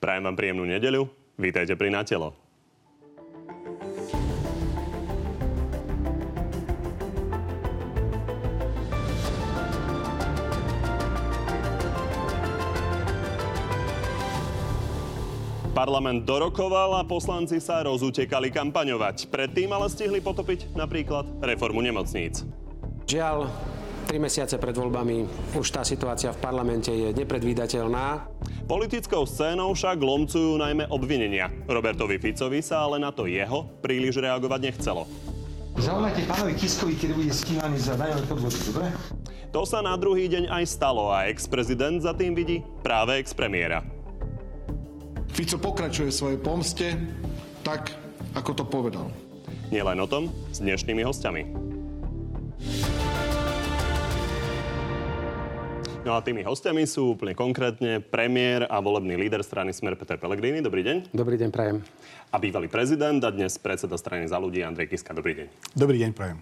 Prajem vám príjemnú nedeľu. Vítajte pri Natelo. Parlament dorokoval a poslanci sa rozutekali kampaňovať. Predtým ale stihli potopiť napríklad reformu nemocníc. Žiaľ, tri mesiace pred voľbami už tá situácia v parlamente je nepredvídateľná. Politickou scénou však lomcujú najmä obvinenia. Robertovi Ficovi sa ale na to jeho príliš reagovať nechcelo. Zavoláte pánovi Kiskovi, keď bude stíhaný za daňové podvody, dobre? To sa na druhý deň aj stalo a ex-prezident za tým vidí práve ex-premiéra. Fico pokračuje svojej pomste tak, ako to povedal. Nielen o tom s dnešnými hostiami. No a tými hostiami sú úplne konkrétne premiér a volebný líder strany Smer Peter Pellegrini. Dobrý deň. Dobrý deň, prajem. A bývalý prezident a dnes predseda strany za ľudí Andrej Kiska. Dobrý deň. Dobrý deň, prajem.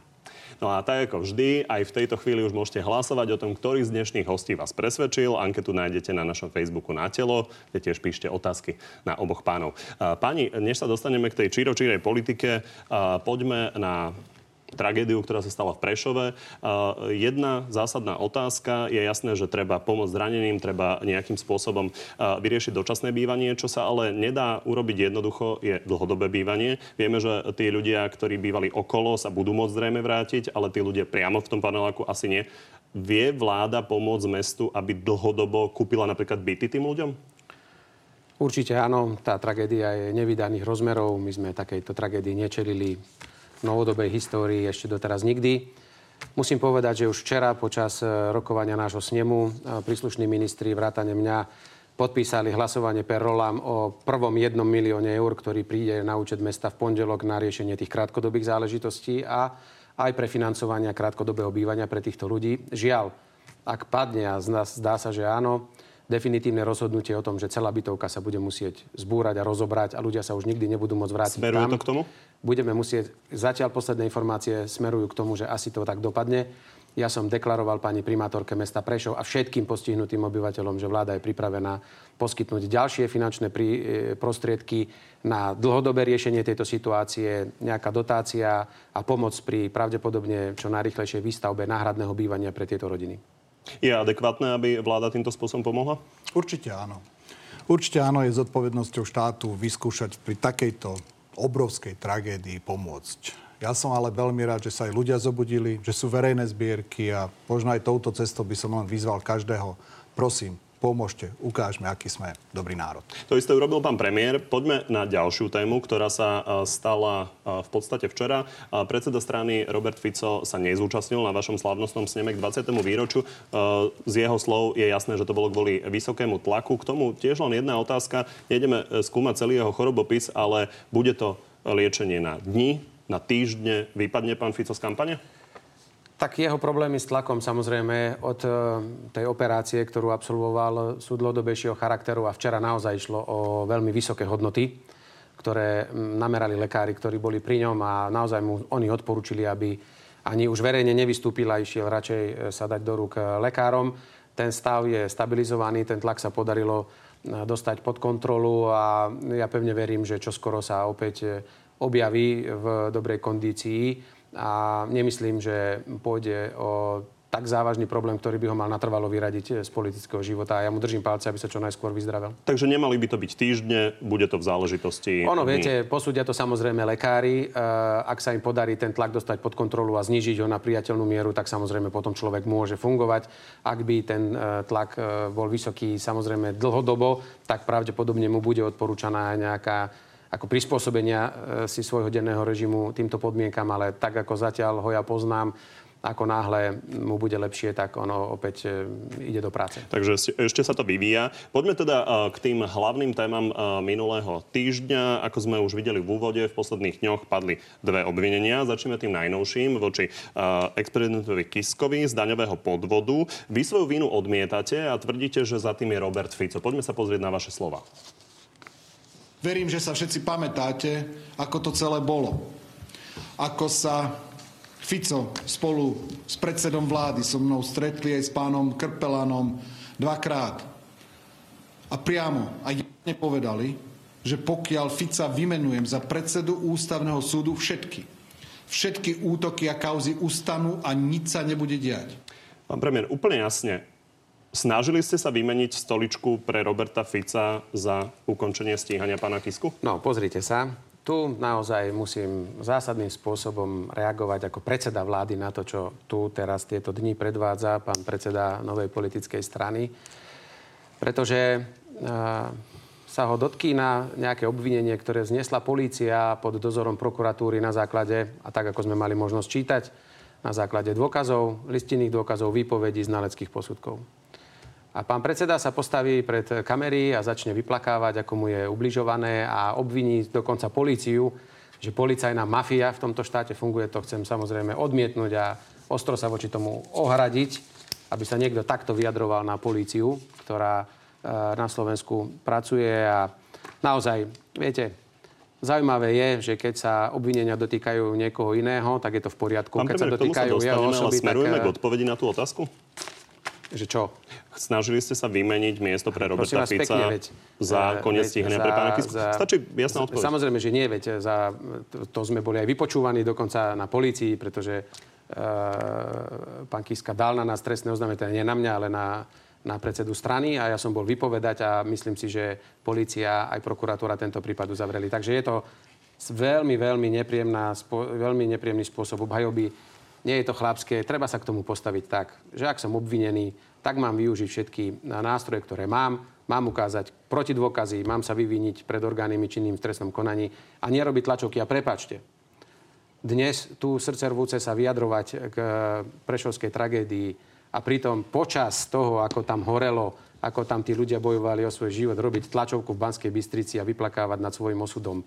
No a tak ako vždy, aj v tejto chvíli už môžete hlasovať o tom, ktorý z dnešných hostí vás presvedčil. Anketu nájdete na našom Facebooku na telo, kde tiež píšte otázky na oboch pánov. Páni, než sa dostaneme k tej čiročírej politike, poďme na tragédiu, ktorá sa stala v Prešove. Jedna zásadná otázka. Je jasné, že treba pomôcť zraneným, treba nejakým spôsobom vyriešiť dočasné bývanie. Čo sa ale nedá urobiť jednoducho, je dlhodobé bývanie. Vieme, že tí ľudia, ktorí bývali okolo, sa budú môcť zrejme vrátiť, ale tí ľudia priamo v tom paneláku asi nie. Vie vláda pomôcť mestu, aby dlhodobo kúpila napríklad byty tým ľuďom? Určite áno, tá tragédia je nevydaných rozmerov. My sme takejto tragédii nečelili novodobej histórii ešte doteraz nikdy. Musím povedať, že už včera počas e, rokovania nášho snemu e, príslušní ministri vrátane mňa podpísali hlasovanie per rolam o prvom jednom milióne eur, ktorý príde na účet mesta v pondelok na riešenie tých krátkodobých záležitostí a aj pre financovanie krátkodobého bývania pre týchto ľudí. Žiaľ, ak padne a zdá sa, že áno, definitívne rozhodnutie o tom, že celá bytovka sa bude musieť zbúrať a rozobrať a ľudia sa už nikdy nebudú môcť vrátiť Smeruje tam. to k tomu? Budeme musieť, zatiaľ posledné informácie smerujú k tomu, že asi to tak dopadne. Ja som deklaroval pani primátorke mesta Prešov a všetkým postihnutým obyvateľom, že vláda je pripravená poskytnúť ďalšie finančné prí, e, prostriedky na dlhodobé riešenie tejto situácie, nejaká dotácia a pomoc pri pravdepodobne čo najrychlejšej výstavbe náhradného bývania pre tieto rodiny. Je adekvátne, aby vláda týmto spôsobom pomohla? Určite áno. Určite áno, je zodpovednosťou štátu vyskúšať pri takejto obrovskej tragédii pomôcť. Ja som ale veľmi rád, že sa aj ľudia zobudili, že sú verejné zbierky a možno aj touto cestou by som len vyzval každého. Prosím, pomôžte, ukážme, aký sme dobrý národ. To isté urobil pán premiér. Poďme na ďalšiu tému, ktorá sa stala v podstate včera. Predseda strany Robert Fico sa nezúčastnil na vašom slávnostnom sneme k 20. výročiu. Z jeho slov je jasné, že to bolo kvôli vysokému tlaku. K tomu tiež len jedna otázka. Nejdeme e, skúmať celý jeho chorobopis, ale bude to liečenie na dni, na týždne. Vypadne pán Fico z kampane? Tak jeho problémy s tlakom samozrejme od e, tej operácie, ktorú absolvoval, sú dlhodobejšieho charakteru a včera naozaj išlo o veľmi vysoké hodnoty, ktoré namerali lekári, ktorí boli pri ňom a naozaj mu oni odporúčili, aby ani už verejne nevystúpil a išiel radšej e, sa dať do rúk e, lekárom. Ten stav je stabilizovaný, ten tlak sa podarilo dostať pod kontrolu a ja pevne verím, že čoskoro sa opäť objaví v dobrej kondícii a nemyslím, že pôjde o tak závažný problém, ktorý by ho mal natrvalo vyradiť z politického života. A ja mu držím palce, aby sa čo najskôr vyzdravel. Takže nemali by to byť týždne, bude to v záležitosti... Ono, viete, posúdia to samozrejme lekári. Ak sa im podarí ten tlak dostať pod kontrolu a znižiť ho na priateľnú mieru, tak samozrejme potom človek môže fungovať. Ak by ten e, tlak bol vysoký samozrejme dlhodobo, tak pravdepodobne mu bude odporúčaná nejaká ako prispôsobenia e, si svojho denného režimu týmto podmienkam, ale tak ako zatiaľ ho ja poznám, ako náhle mu bude lepšie, tak ono opäť e, ide do práce. Takže ešte sa to vyvíja. Poďme teda e, k tým hlavným témam minulého týždňa. Ako sme už videli v úvode, v posledných dňoch padli dve obvinenia. Začneme tým najnovším voči exprezidentovi Kiskovi z daňového podvodu. Vy svoju vinu odmietate a tvrdíte, že za tým je Robert Fico. Poďme sa pozrieť na vaše slova. Verím, že sa všetci pamätáte, ako to celé bolo. Ako sa Fico spolu s predsedom vlády so mnou stretli aj s pánom Krpelanom dvakrát. a priamo a jasne povedali, že pokiaľ Fica vymenujem za predsedu ústavného súdu všetky, všetky útoky a kauzy ustanú a nič sa nebude diať. Pán premiér, úplne jasne, snažili ste sa vymeniť stoličku pre Roberta Fica za ukončenie stíhania pána Kisku? No, pozrite sa. Tu naozaj musím zásadným spôsobom reagovať ako predseda vlády na to, čo tu teraz tieto dni predvádza pán predseda novej politickej strany. Pretože sa ho dotkýna nejaké obvinenie, ktoré znesla polícia pod dozorom prokuratúry na základe, a tak ako sme mali možnosť čítať, na základe dôkazov, listinných dôkazov, výpovedí, znaleckých posudkov. A pán predseda sa postaví pred kamery a začne vyplakávať, ako mu je ubližované a obviní dokonca políciu, že policajná mafia v tomto štáte funguje. To chcem samozrejme odmietnúť a ostro sa voči tomu ohradiť, aby sa niekto takto vyjadroval na políciu, ktorá e, na Slovensku pracuje a naozaj, viete, Zaujímavé je, že keď sa obvinenia dotýkajú niekoho iného, tak je to v poriadku. Pán keď premiér, sa dotýkajú jeho osoby, tak... k odpovedi na tú otázku? Že čo? Snažili ste sa vymeniť miesto pre Roberta vás, Fica pekne, veď, za koniec stíhania pre pána Kisku? Stačí jasná odpoveď. Samozrejme, že nie, veď za, to, sme boli aj vypočúvaní dokonca na policii, pretože uh, pán Kiska dal na nás trestné oznámenie, teda nie na mňa, ale na na predsedu strany a ja som bol vypovedať a myslím si, že policia aj prokuratúra tento prípad uzavreli. Takže je to veľmi, veľmi, nepríjemná, veľmi nepríjemný spôsob obhajoby. Nie je to chlapské. Treba sa k tomu postaviť tak, že ak som obvinený, tak mám využiť všetky nástroje, ktoré mám. Mám ukázať protidôkazy, mám sa vyviniť pred orgánmi činným v trestnom konaní a nerobiť tlačovky. A prepačte, dnes tu srdcervúce sa vyjadrovať k prešovskej tragédii a pritom počas toho, ako tam horelo, ako tam tí ľudia bojovali o svoj život, robiť tlačovku v Banskej Bystrici a vyplakávať nad svojim osudom.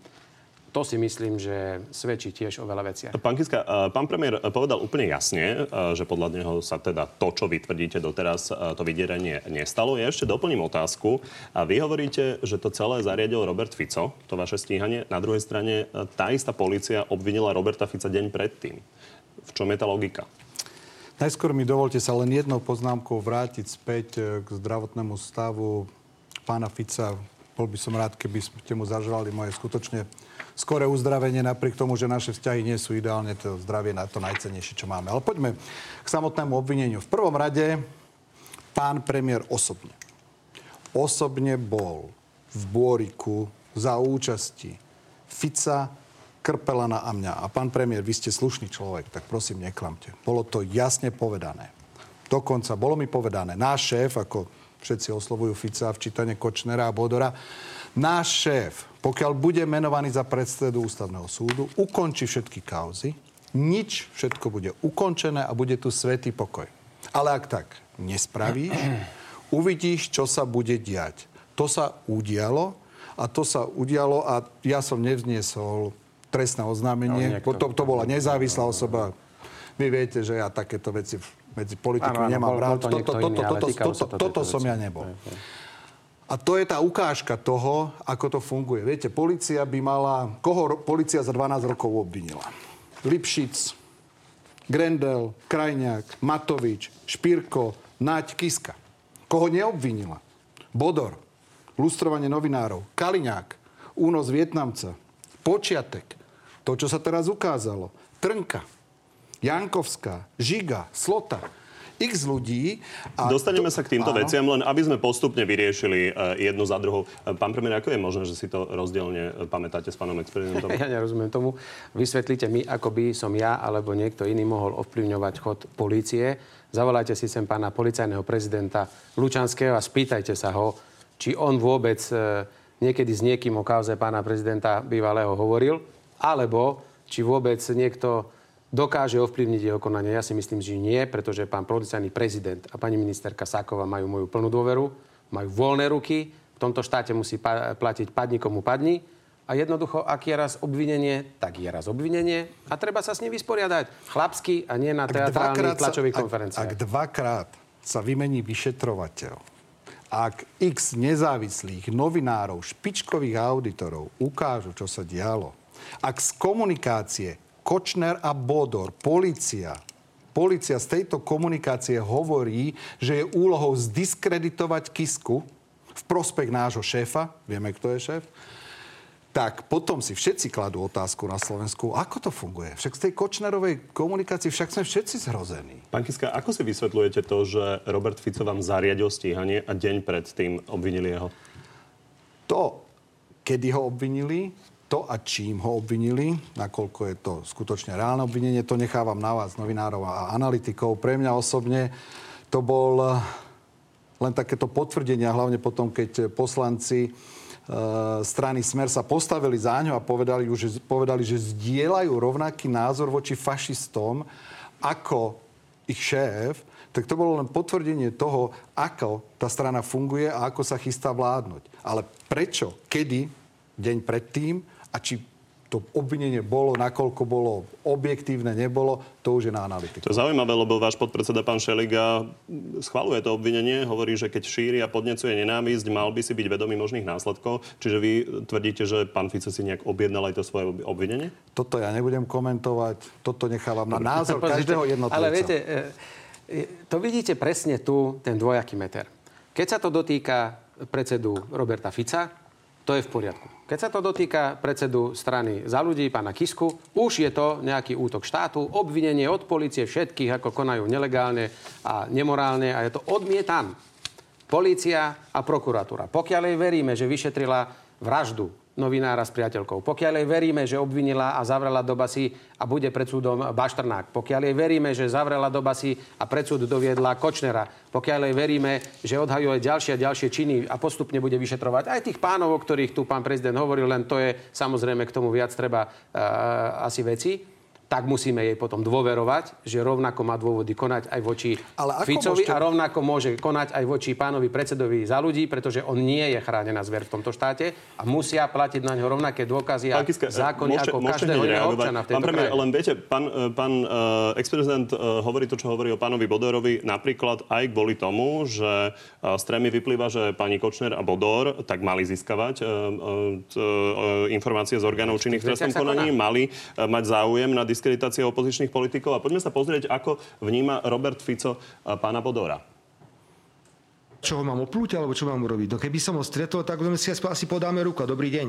To si myslím, že svedčí tiež o veľa veciach. Pán Kiska, pán premiér povedal úplne jasne, že podľa neho sa teda to, čo vy tvrdíte doteraz, to vydieranie nestalo. Ja ešte doplním otázku. A vy hovoríte, že to celé zariadil Robert Fico, to vaše stíhanie. Na druhej strane tá istá policia obvinila Roberta Fica deň predtým. V čom je tá logika? Najskôr mi dovolte sa len jednou poznámkou vrátiť späť e, k zdravotnému stavu pána Fica. Bol by som rád, keby ste mu zaželali moje skutočne skore uzdravenie, napriek tomu, že naše vzťahy nie sú ideálne, to zdravie na to najcenejšie, čo máme. Ale poďme k samotnému obvineniu. V prvom rade pán premiér osobne. Osobne bol v Bôriku za účasti Fica, Krpelana a mňa. A pán premiér, vy ste slušný človek, tak prosím, neklamte. Bolo to jasne povedané. Dokonca bolo mi povedané, náš šéf, ako všetci oslovujú Fica v čítane Kočnera a Bodora, náš šéf, pokiaľ bude menovaný za predsedu ústavného súdu, ukončí všetky kauzy, nič, všetko bude ukončené a bude tu svetý pokoj. Ale ak tak nespravíš, uvidíš, čo sa bude diať. To sa udialo a to sa udialo a ja som nevzniesol trestné oznámenie. No, to, to bola nezávislá osoba. Vy viete, že ja takéto veci medzi politikmi nemám rád. Toto som ja nebol. A to je tá ukážka toho, ako to funguje. Viete, policia by mala... Koho policia za 12 rokov obvinila? Lipšic, Grendel, Krajňák, Matovič, Špírko, Naď, Kiska. Koho neobvinila? Bodor, lustrovanie novinárov, Kaliňák, únos Vietnamca, Počiatek, to, čo sa teraz ukázalo. Trnka, Jankovská, Žiga, Slota, x ľudí. A Dostaneme to, sa k týmto áno. veciam, len aby sme postupne vyriešili uh, jednu za druhou. Uh, pán premiér, ako je možné, že si to rozdielne uh, pamätáte s pánom experimentom? Ja nerozumiem tomu. Vysvetlite mi, ako by som ja alebo niekto iný mohol ovplyvňovať chod polície. Zavolajte si sem pána policajného prezidenta Lučanského a spýtajte sa ho, či on vôbec niekedy s niekým o kauze pána prezidenta bývalého hovoril alebo či vôbec niekto dokáže ovplyvniť jeho konanie. Ja si myslím, že nie, pretože pán policajný prezident a pani ministerka Sáková majú moju plnú dôveru, majú voľné ruky, v tomto štáte musí pa- platiť padni komu padni a jednoducho, ak je raz obvinenie, tak je raz obvinenie a treba sa s ním vysporiadať chlapsky a nie na teatrálnych tlačových konferenciách. Ak, ak dvakrát sa vymení vyšetrovateľ, ak x nezávislých novinárov, špičkových auditorov ukážu, čo sa dialo, ak z komunikácie Kočner a Bodor, policia, policia z tejto komunikácie hovorí, že je úlohou zdiskreditovať Kisku, v prospech nášho šéfa, vieme, kto je šéf, tak potom si všetci kladú otázku na Slovensku, ako to funguje. Však z tej Kočnerovej komunikácii však sme všetci zhrození. Pán Kiska, ako si vysvetľujete to, že Robert Fico vám zariadil stíhanie a deň pred tým obvinili jeho? To, kedy ho obvinili, to a čím ho obvinili, nakoľko je to skutočne reálne obvinenie, to nechávam na vás, novinárov a analytikov. Pre mňa osobne to bol len takéto potvrdenia, hlavne potom, keď poslanci E, strany Smer sa postavili za ňo a povedali, že, povedali, že zdieľajú rovnaký názor voči fašistom ako ich šéf, tak to bolo len potvrdenie toho, ako tá strana funguje a ako sa chystá vládnuť. Ale prečo, kedy, deň predtým a či to obvinenie bolo, nakoľko bolo objektívne, nebolo, to už je na analytiku. To je zaujímavé, lebo váš podpredseda pán Šeliga schvaluje to obvinenie, hovorí, že keď šíri a podnecuje nenávisť, mal by si byť vedomý možných následkov. Čiže vy tvrdíte, že pán Fico si nejak objednal aj to svoje obvinenie? Toto ja nebudem komentovať, toto nechávam na názor každého jednotlivca. Ale viete, e, e, to vidíte presne tu, ten dvojaký meter. Keď sa to dotýka predsedu Roberta Fica, to je v poriadku. Keď sa to dotýka predsedu strany za ľudí, pána Kisku, už je to nejaký útok štátu, obvinenie od policie všetkých, ako konajú nelegálne a nemorálne a je to odmietam. Polícia a prokuratúra. Pokiaľ jej veríme, že vyšetrila vraždu novinára s priateľkou. Pokiaľ jej veríme, že obvinila a zavrela do basy a bude pred súdom Baštrnák. Pokiaľ jej veríme, že zavrela do basy a pred súd doviedla Kočnera. Pokiaľ jej veríme, že odhajuje ďalšie a ďalšie činy a postupne bude vyšetrovať aj tých pánov, o ktorých tu pán prezident hovoril, len to je samozrejme k tomu viac treba uh, asi veci tak musíme jej potom dôverovať, že rovnako má dôvody konať aj voči Ale Ficovi môžete... a rovnako môže konať aj voči pánovi predsedovi za ľudí, pretože on nie je chránená zver v tomto štáte a musia platiť na ňo rovnaké dôkazy a Kiska, zákony môžete, ako každého iného občana v tejto pán premiér, len viete, pán, e, pán uh, ex-prezident uh, hovorí to, čo hovorí o pánovi Bodorovi, napríklad aj kvôli tomu, že uh, z trémy vyplýva, že pani Kočner a Bodor tak mali získavať uh, uh, informácie z orgánov činných v trestnom konaní, mali uh, mať záujem na dis- diskreditácie opozičných politikov. A poďme sa pozrieť, ako vníma Robert Fico pána Bodora čo ho mám oplúť, alebo čo mám urobiť. No keby som ho stretol, tak si asi podáme ruku. Dobrý deň.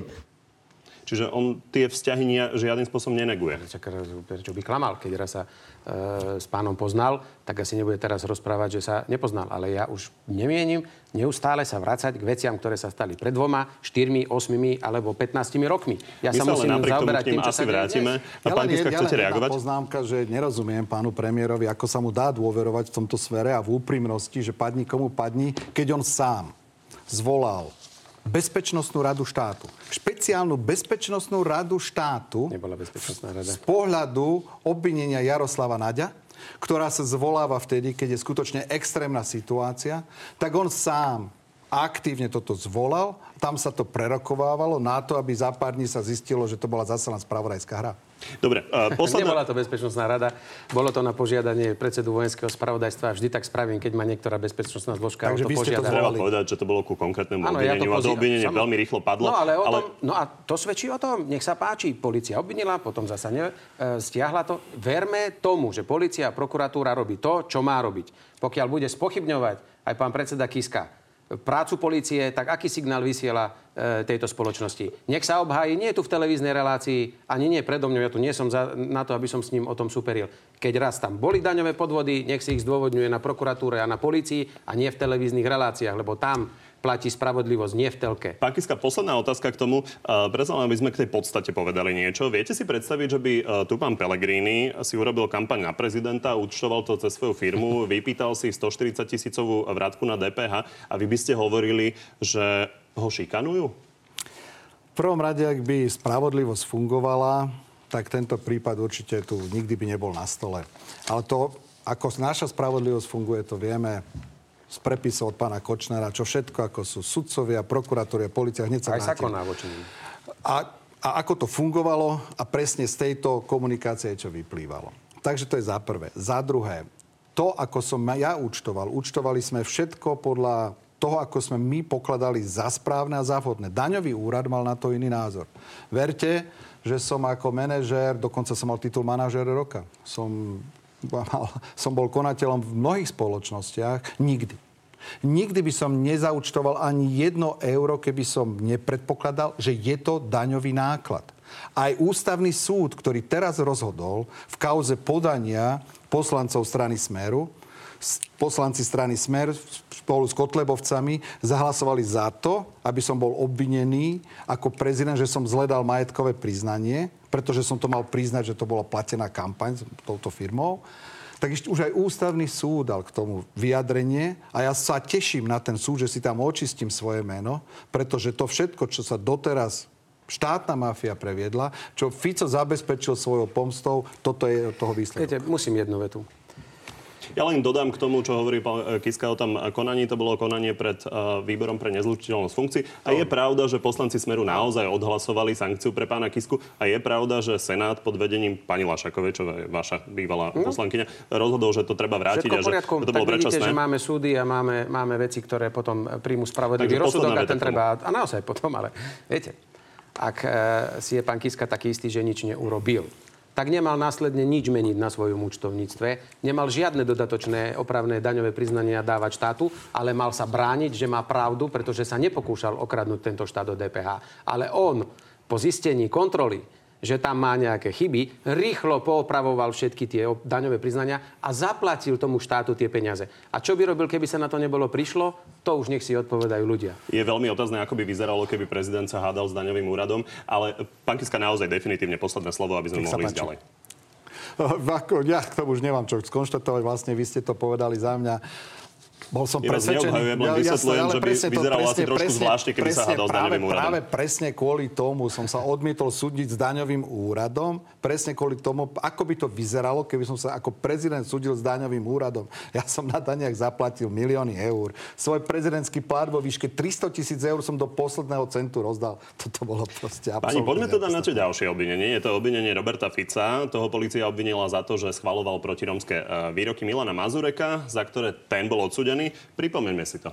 Čiže on tie vzťahy nie, žiadnym spôsobom neneguje. Prečo by klamal, keď raz sa e, s pánom poznal, tak asi nebude teraz rozprávať, že sa nepoznal. Ale ja už nemienim neustále sa vrácať k veciam, ktoré sa stali pred dvoma, štyrmi, osmimi alebo 15 rokmi. Ja My sa musím zaoberať tým, čo asi sa vrátime. A pán Kiska, chcete reagovať? poznámka, že nerozumiem pánu premiérovi, ako sa mu dá dôverovať v tomto smere a v úprimnosti, že padni komu padni, keď on sám zvolal Bezpečnostnú radu štátu. Špeciálnu bezpečnostnú radu štátu Nebola bezpečnostná rada. z pohľadu obvinenia Jaroslava Naďa, ktorá sa zvoláva vtedy, keď je skutočne extrémna situácia, tak on sám aktívne toto zvolal. Tam sa to prerokovávalo na to, aby za pár dní sa zistilo, že to bola zase len spravodajská hra. Dobre, uh, posledná... Nebola to bezpečnostná rada, bolo to na požiadanie predsedu vojenského spravodajstva. Vždy tak spravím, keď má niektorá bezpečnostná zložka Takže to požiada. Treba povedať, že to bolo ku konkrétnemu ano, obvineniu ja to a to obvinenie Samo... veľmi rýchlo padlo. No, ale, ale... Tom, no a to svedčí o tom, nech sa páči. Polícia obvinila, potom zasa ne, e, stiahla to. Verme tomu, že policia a prokuratúra robí to, čo má robiť. Pokiaľ bude spochybňovať aj pán predseda Kiska prácu policie, tak aký signál vysiela e, tejto spoločnosti? Nech sa obhájí, nie je tu v televíznej relácii, ani nie predo mňou, ja tu nie som za, na to, aby som s ním o tom superil. Keď raz tam boli daňové podvody, nech si ich zdôvodňuje na prokuratúre a na policii a nie v televíznych reláciách, lebo tam platí spravodlivosť, nie v telke. Pán Kiska, posledná otázka k tomu. Uh, Predsa aby sme k tej podstate povedali niečo. Viete si predstaviť, že by uh, tu pán Pellegrini si urobil kampaň na prezidenta, účtoval to cez svoju firmu, vypýtal si 140 tisícovú vrátku na DPH a vy by ste hovorili, že ho šikanujú? V prvom rade, ak by spravodlivosť fungovala, tak tento prípad určite tu nikdy by nebol na stole. Ale to, ako naša spravodlivosť funguje, to vieme z prepisov od pána Kočnera, čo všetko, ako sú sudcovia, prokuratúria, policia, hneď sa Aj sa koná voči a, a ako to fungovalo a presne z tejto komunikácie, čo vyplývalo. Takže to je za prvé. Za druhé, to, ako som ja účtoval, účtovali sme všetko podľa toho, ako sme my pokladali za správne a za vhodné. Daňový úrad mal na to iný názor. Verte, že som ako manažér, dokonca som mal titul manažér roka. Som som bol konateľom v mnohých spoločnostiach, nikdy. Nikdy by som nezaučtoval ani jedno euro, keby som nepredpokladal, že je to daňový náklad. Aj ústavný súd, ktorý teraz rozhodol v kauze podania poslancov strany Smeru, poslanci strany Smer spolu s Kotlebovcami zahlasovali za to, aby som bol obvinený ako prezident, že som zledal majetkové priznanie, pretože som to mal priznať, že to bola platená kampaň s touto firmou tak ešte už aj ústavný súd dal k tomu vyjadrenie a ja sa teším na ten súd, že si tam očistím svoje meno, pretože to všetko, čo sa doteraz štátna mafia previedla, čo Fico zabezpečil svojou pomstou, toto je toho výsledok. Viete, musím jednu vetu. Ja len dodám k tomu, čo hovorí pán e, Kiska o tom konaní. To bolo konanie pred uh, výborom pre nezlučiteľnosť funkcií. A je pravda, že poslanci Smeru naozaj odhlasovali sankciu pre pána Kisku. A je pravda, že Senát pod vedením pani Lašakovej, čo je vaša bývalá no. poslankyňa, rozhodol, že to treba vrátiť. Všetko a že to bolo tak vidíte, že máme súdy a máme, máme veci, ktoré potom príjmu spravodlivý rozsudok a ten treba... A naozaj potom, ale viete, ak e, si je pán Kiska taký istý, že nič neurobil, tak nemal následne nič meniť na svojom účtovníctve, nemal žiadne dodatočné opravné daňové priznania dávať štátu, ale mal sa brániť, že má pravdu, pretože sa nepokúšal okradnúť tento štát do DPH. Ale on po zistení kontroly že tam má nejaké chyby, rýchlo poopravoval všetky tie daňové priznania a zaplatil tomu štátu tie peniaze. A čo by robil, keby sa na to nebolo prišlo? To už nech si odpovedajú ľudia. Je veľmi otázne, ako by vyzeralo, keby prezident sa hádal s daňovým úradom, ale pán Kiska naozaj definitívne posledné slovo, aby sme mohli ísť ďalej. Ja k tomu už nemám čo skonštatovať. Vlastne vy ste to povedali za mňa. Bol som ja presvedčený. len vysvetľujem, že by vyzeralo asi trošku presne, zvláštne, keby presne, sa hádal s daňovým úradom. Práve presne kvôli tomu som sa odmietol súdiť s daňovým úradom. Presne kvôli tomu, ako by to vyzeralo, keby som sa ako prezident súdil s daňovým úradom. Ja som na daniach zaplatil milióny eur. Svoj prezidentský plát vo výške 300 tisíc eur som do posledného centu rozdal. Toto bolo proste absolútne... Pani, poďme teda na čo ďalšie obvinenie. Je to obvinenie Roberta Fica. Toho policia obvinila za to, že schvaloval protiromské e, výroky Milana Mazureka, za ktoré ten bol odsudený strany. Pripomeňme si to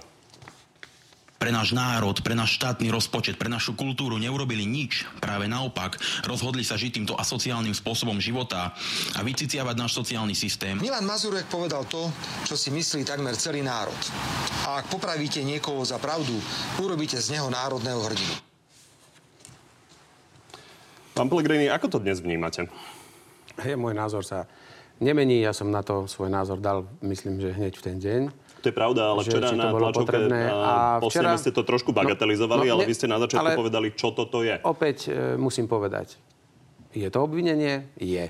pre náš národ, pre náš štátny rozpočet, pre našu kultúru neurobili nič. Práve naopak, rozhodli sa žiť týmto asociálnym spôsobom života a vyciciavať náš sociálny systém. Milan Mazurek povedal to, čo si myslí takmer celý národ. A ak popravíte niekoho za pravdu, urobíte z neho národného hrdinu. Pán Pellegrini, ako to dnes vnímate? Je, môj názor sa nemení. Ja som na to svoj názor dal, myslím, že hneď v ten deň. To je pravda, ale včera na tlačovke a včera... ste to trošku bagatelizovali, no, no, ale vy ste na začiatku povedali, čo toto je. Opäť e, musím povedať, je to obvinenie? Je.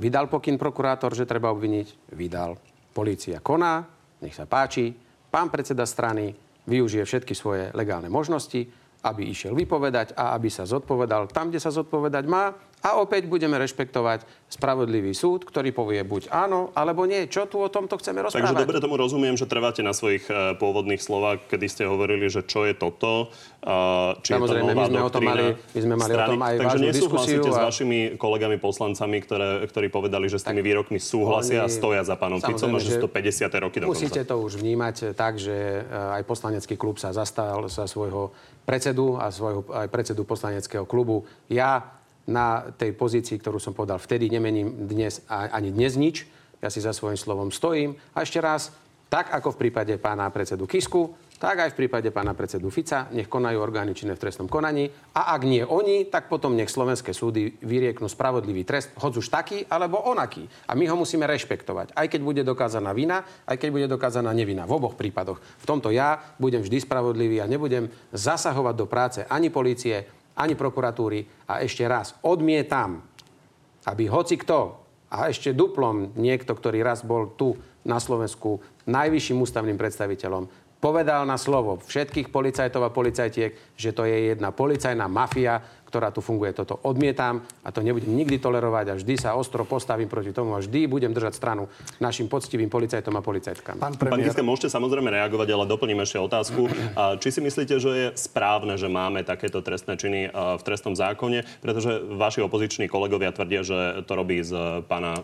Vydal pokyn prokurátor, že treba obviniť? Vydal. Polícia koná, nech sa páči. Pán predseda strany využije všetky svoje legálne možnosti, aby išiel vypovedať a aby sa zodpovedal tam, kde sa zodpovedať má a opäť budeme rešpektovať spravodlivý súd, ktorý povie buď áno, alebo nie. Čo tu o tomto chceme rozprávať? Takže dobre tomu rozumiem, že trváte na svojich uh, pôvodných slovách, kedy ste hovorili, že čo je toto. Uh, či Samozrejme, je to my sme, o tom mali, my sme mali strany. o tom aj Takže nesúhlasíte a... s vašimi kolegami poslancami, ktoré, ktorí povedali, že s tými výrokmi súhlasia oni... a stoja za pánom Ficom a že sú to 50. roky dokonca. Musíte to už vnímať tak, že e, aj poslanecký klub sa zastal sa svojho predsedu a svojho aj predsedu poslaneckého klubu. Ja na tej pozícii, ktorú som povedal vtedy, nemením dnes ani dnes nič. Ja si za svojím slovom stojím. A ešte raz, tak ako v prípade pána predsedu Kisku, tak aj v prípade pána predsedu Fica, nech konajú orgány činné v trestnom konaní. A ak nie oni, tak potom nech slovenské súdy vyrieknú spravodlivý trest, hoď už taký alebo onaký. A my ho musíme rešpektovať. Aj keď bude dokázaná vina, aj keď bude dokázaná nevina. V oboch prípadoch. V tomto ja budem vždy spravodlivý a nebudem zasahovať do práce ani polície, ani prokuratúry. A ešte raz, odmietam, aby hoci kto, a ešte duplom niekto, ktorý raz bol tu na Slovensku najvyšším ústavným predstaviteľom, povedal na slovo všetkých policajtov a policajtiek, že to je jedna policajná mafia, ktorá tu funguje. Toto odmietam a to nebudem nikdy tolerovať a vždy sa ostro postavím proti tomu a vždy budem držať stranu našim poctivým policajtom a policajtkám. Pán, Pán Kiska, môžete samozrejme reagovať, ale doplním ešte otázku. Či si myslíte, že je správne, že máme takéto trestné činy v trestnom zákone? Pretože vaši opoziční kolegovia tvrdia, že to robí z pána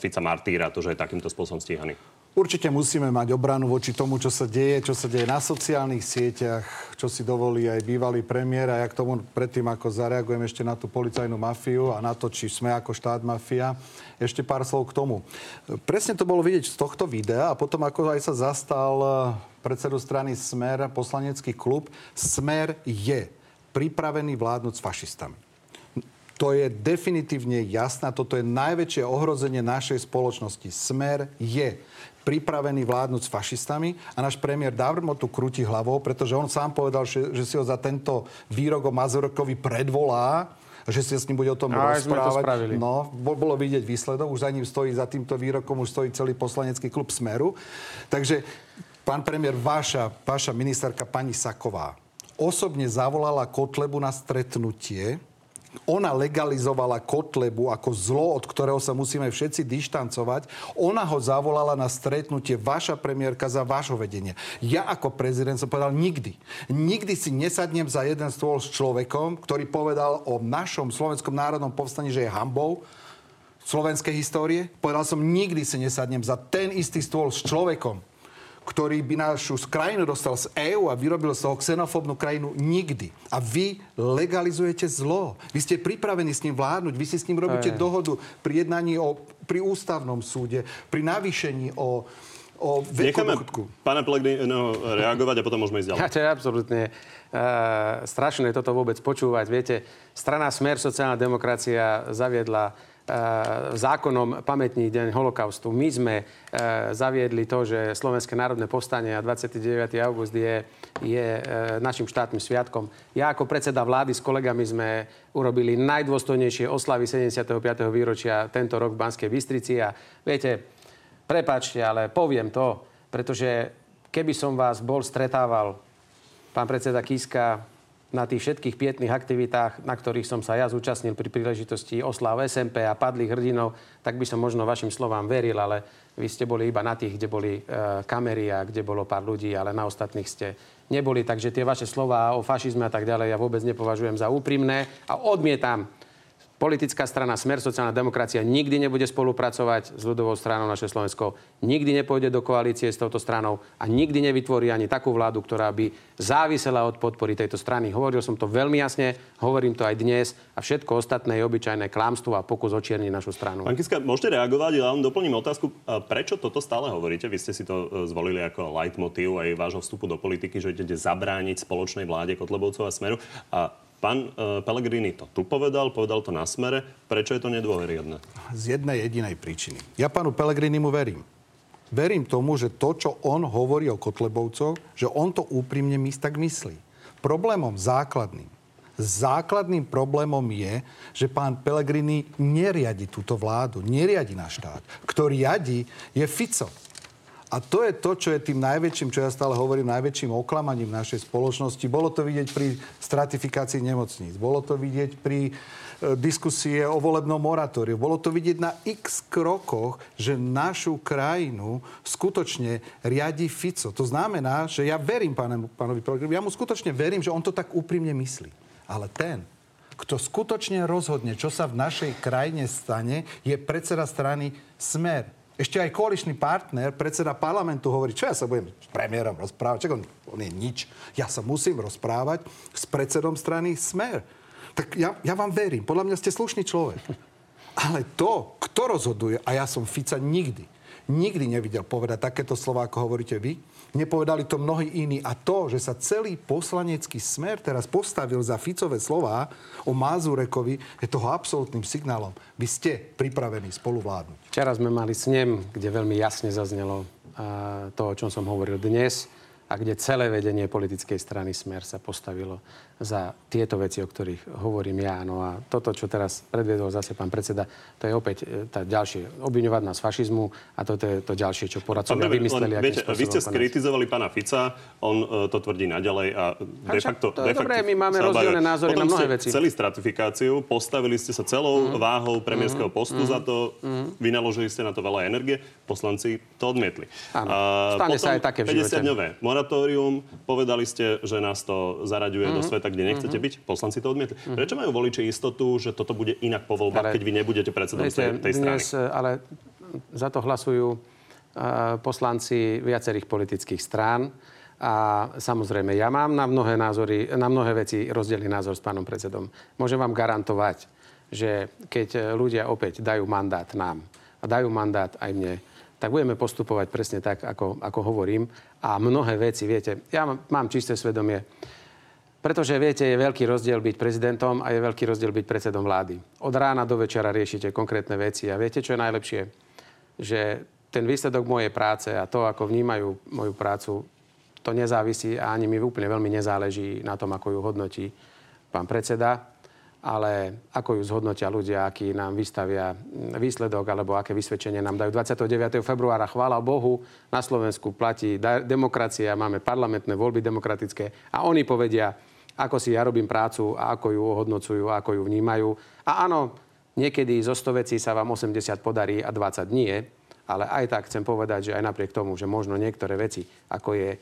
Fica Martýra, to, že je takýmto spôsobom stíhaný. Určite musíme mať obranu voči tomu, čo sa deje, čo sa deje na sociálnych sieťach, čo si dovolí aj bývalý premiér. A ja k tomu predtým, ako zareagujem ešte na tú policajnú mafiu a na to, či sme ako štát mafia, ešte pár slov k tomu. Presne to bolo vidieť z tohto videa a potom, ako aj sa zastal eh, predsedu strany Smer, poslanecký klub, Smer je pripravený vládnuť s fašistami. To je definitívne jasné. Toto je najväčšie ohrozenie našej spoločnosti. Smer je pripravený vládnuť s fašistami a náš premiér Davrmo tu krúti hlavou, pretože on sám povedal, že, že si ho za tento výrok o Mazurokovi predvolá že si s ním bude o tom a rozprávať. No, bolo vidieť výsledok, už za ním stojí, za týmto výrokom už stojí celý poslanecký klub Smeru. Takže, pán premiér, váša, váša ministerka pani Saková osobne zavolala Kotlebu na stretnutie, ona legalizovala Kotlebu ako zlo, od ktorého sa musíme všetci dištancovať. Ona ho zavolala na stretnutie, vaša premiérka za vášho vedenie. Ja ako prezident som povedal nikdy. Nikdy si nesadnem za jeden stôl s človekom, ktorý povedal o našom slovenskom národnom povstaní, že je hambou slovenskej histórie. Povedal som, nikdy si nesadnem za ten istý stôl s človekom, ktorý by našu krajinu dostal z EÚ a vyrobil z toho xenofóbnu krajinu nikdy. A vy legalizujete zlo. Vy ste pripravení s ním vládnuť. Vy si s ním robíte Aj. dohodu pri jednaní o, pri ústavnom súde, pri navýšení o, o Necháme pána Pellegrino reagovať a potom môžeme ísť ďalej. Ja, to je absolútne uh, strašné toto vôbec počúvať. Viete, strana Smer, sociálna demokracia zaviedla zákonom pamätný deň holokaustu. My sme e, zaviedli to, že Slovenské národné povstanie a 29. august je, je e, našim štátnym sviatkom. Ja ako predseda vlády s kolegami sme urobili najdôstojnejšie oslavy 75. výročia tento rok v Banskej Bystrici a viete, prepačte, ale poviem to, pretože keby som vás bol stretával, pán predseda Kiska, na tých všetkých pietných aktivitách, na ktorých som sa ja zúčastnil pri príležitosti oslav SMP a padlých hrdinov, tak by som možno vašim slovám veril, ale vy ste boli iba na tých, kde boli e, kamery a kde bolo pár ľudí, ale na ostatných ste neboli. Takže tie vaše slova o fašizme a tak ďalej ja vôbec nepovažujem za úprimné a odmietam Politická strana Smer, sociálna demokracia nikdy nebude spolupracovať s ľudovou stranou naše Slovensko, nikdy nepôjde do koalície s touto stranou a nikdy nevytvorí ani takú vládu, ktorá by závisela od podpory tejto strany. Hovoril som to veľmi jasne, hovorím to aj dnes a všetko ostatné je obyčajné klámstvo a pokus očierniť našu stranu. Pán Kiska, môžete reagovať, ja vám doplním otázku. Prečo toto stále hovoríte? Vy ste si to e, zvolili ako leitmotív aj vášho vstupu do politiky, že idete zabrániť spoločnej vláde Kotlebovcov a Smeru. A Pán uh, Pellegrini to tu povedal, povedal to na smere. Prečo je to nedôveryhodné? Z jednej jedinej príčiny. Ja pánu Pellegrinimu verím. Verím tomu, že to, čo on hovorí o Kotlebovcoch, že on to úprimne my tak myslí. Problémom základným, základným problémom je, že pán Pellegrini neriadi túto vládu, neriadi náš štát. Kto riadi, je Fico. A to je to, čo je tým najväčším, čo ja stále hovorím, najväčším oklamaním našej spoločnosti. Bolo to vidieť pri stratifikácii nemocníc, bolo to vidieť pri e, diskusie o volebnom moratóriu. Bolo to vidieť na x krokoch, že našu krajinu skutočne riadi Fico. To znamená, že ja verím pánu, pánovi Pellegrinu, ja mu skutočne verím, že on to tak úprimne myslí. Ale ten, kto skutočne rozhodne, čo sa v našej krajine stane, je predseda strany Smer ešte aj koaličný partner, predseda parlamentu hovorí, čo ja sa budem s premiérom rozprávať, čo on, on je nič. Ja sa musím rozprávať s predsedom strany Smer. Tak ja, ja vám verím, podľa mňa ste slušný človek. Ale to, kto rozhoduje, a ja som Fica nikdy, nikdy nevidel povedať takéto slova, ako hovoríte vy, Nepovedali to mnohí iní. A to, že sa celý poslanecký smer teraz postavil za Ficové slová o Mazurekovi, je toho absolútnym signálom. Vy ste pripravení spoluvládnuť. Včera sme mali snem, kde veľmi jasne zaznelo to, o čom som hovoril dnes a kde celé vedenie politickej strany Smer sa postavilo za tieto veci, o ktorých hovorím ja. No a toto, čo teraz predviedol zase pán predseda, to je opäť e, tá ďalšie, obviňovať nás fašizmu a toto je to ďalšie, čo poradcovia vymysleli. Len, viete, vy ste skritizovali pána Fica, on uh, to tvrdí naďalej a de facto... To je de dobré, my máme rozdielne názory Potom na mnohé veci. celý stratifikáciu, postavili ste sa celou mm. váhou premiérskeho mm. postu mm. za to, mm. vynaložili ste na to veľa energie, poslanci to odmietli. Áno, stane sa aj také v 50-dňové moratórium, povedali ste, že nás to zaraďuje mm. do sveta sveta, kde nechcete mm-hmm. byť? Poslanci to odmietli. Mm-hmm. Prečo majú voliči istotu, že toto bude inak po voľbách, ale, keď vy nebudete predsedom tej, tej strany? Dnes, ale za to hlasujú poslanci viacerých politických strán. A samozrejme, ja mám na mnohé, názory, na mnohé veci rozdielný názor s pánom predsedom. Môžem vám garantovať, že keď ľudia opäť dajú mandát nám a dajú mandát aj mne, tak budeme postupovať presne tak, ako, ako hovorím. A mnohé veci, viete, ja mám čisté svedomie, pretože viete, je veľký rozdiel byť prezidentom a je veľký rozdiel byť predsedom vlády. Od rána do večera riešite konkrétne veci a viete, čo je najlepšie? Že ten výsledok mojej práce a to, ako vnímajú moju prácu, to nezávisí a ani mi úplne veľmi nezáleží na tom, ako ju hodnotí pán predseda ale ako ju zhodnotia ľudia, aký nám vystavia výsledok alebo aké vysvedčenie nám dajú. 29. februára, chvála Bohu, na Slovensku platí demokracia, máme parlamentné voľby demokratické a oni povedia, ako si ja robím prácu a ako ju ohodnocujú, ako ju vnímajú. A áno, niekedy zo 100 vecí sa vám 80 podarí a 20 nie, ale aj tak chcem povedať, že aj napriek tomu, že možno niektoré veci, ako je e,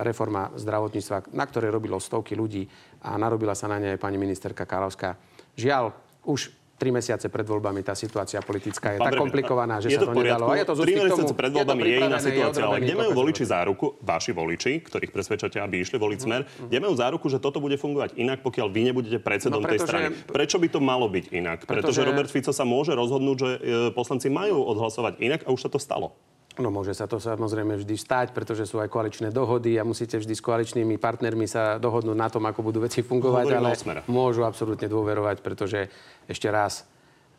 reforma zdravotníctva, na ktoré robilo stovky ľudí a narobila sa na ne aj pani ministerka Kálovská, žiaľ, už tri mesiace pred voľbami tá situácia politická je Pán tak komplikovaná, že je sa to, to nedalo. A je to tri mesiace pred voľbami je, je iná situácia, ale kde majú voliči záruku, vaši voliči, ktorých presvedčate, aby išli voliť smer, mm. kde majú záruku, že toto bude fungovať inak, pokiaľ vy nebudete predsedom no, pretože, tej strany. Prečo by to malo byť inak? Pretože, pretože Robert Fico sa môže rozhodnúť, že e, poslanci majú odhlasovať inak a už sa to stalo. No môže sa to samozrejme vždy stať, pretože sú aj koaličné dohody a musíte vždy s koaličnými partnermi sa dohodnúť na tom, ako budú veci fungovať, ale môžu absolútne dôverovať, pretože ešte raz,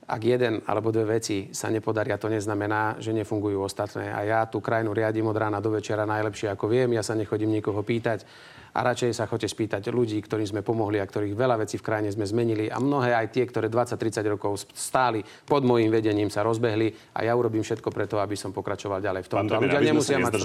ak jeden alebo dve veci sa nepodaria, to neznamená, že nefungujú ostatné. A ja tú krajinu riadím od rána do večera najlepšie, ako viem. Ja sa nechodím nikoho pýtať a radšej sa chodte spýtať ľudí, ktorým sme pomohli a ktorých veľa vecí v krajine sme zmenili a mnohé aj tie, ktoré 20-30 rokov stáli pod môjim vedením sa rozbehli a ja urobím všetko preto, aby som pokračoval ďalej v tom. Pán ľudia nemusia mať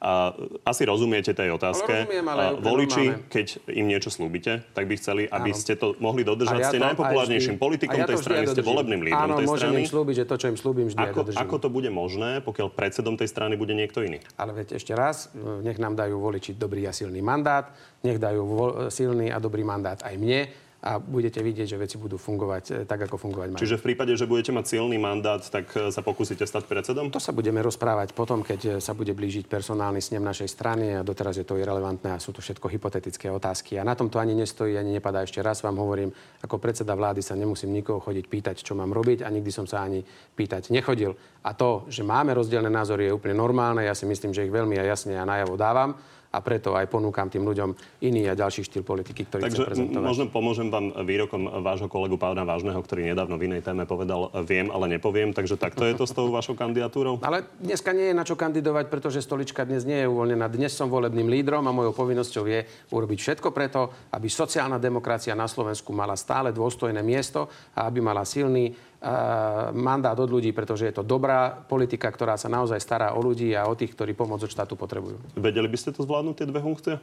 a, Asi rozumiete tej otázke. Rozumiem, ale Voliči, keď im niečo slúbite, tak by chceli, aby Áno. ste to mohli dodržať. Ja ste najpopulárnejším politikom ja tej strany, ste volebným lídrom tej môžem im slúbiť, že to, čo im slúbim, vždy ako, ako to bude možné, pokiaľ predsedom tej strany bude niekto iný? Ale veď ešte raz, nech nám dajú voličiť dobrý a silný mandát mandát, nech dajú silný a dobrý mandát aj mne a budete vidieť, že veci budú fungovať e, tak, ako fungovať majú. Čiže v prípade, že budete mať silný mandát, tak e, sa pokúsite stať predsedom? To sa budeme rozprávať potom, keď e, sa bude blížiť personálny snem našej strany a doteraz je to irrelevantné a sú to všetko hypotetické otázky. A na tom to ani nestojí, ani nepadá. Ešte raz vám hovorím, ako predseda vlády sa nemusím nikoho chodiť pýtať, čo mám robiť a nikdy som sa ani pýtať nechodil. A to, že máme rozdielne názory, je úplne normálne. Ja si myslím, že ich veľmi jasne a najavo dávam a preto aj ponúkam tým ľuďom iný a ďalší štýl politiky, ktorý Takže chcem prezentovať. možno pomôžem vám výrokom vášho kolegu pána Vážneho, ktorý nedávno v inej téme povedal viem, ale nepoviem. Takže takto je to s tou vašou kandidatúrou? Ale dneska nie je na čo kandidovať, pretože stolička dnes nie je uvoľnená. Dnes som volebným lídrom a mojou povinnosťou je urobiť všetko preto, aby sociálna demokracia na Slovensku mala stále dôstojné miesto a aby mala silný mandát od ľudí, pretože je to dobrá politika, ktorá sa naozaj stará o ľudí a o tých, ktorí pomoc od štátu potrebujú. Vedeli by ste to zvládnuť, tie dve funkcie?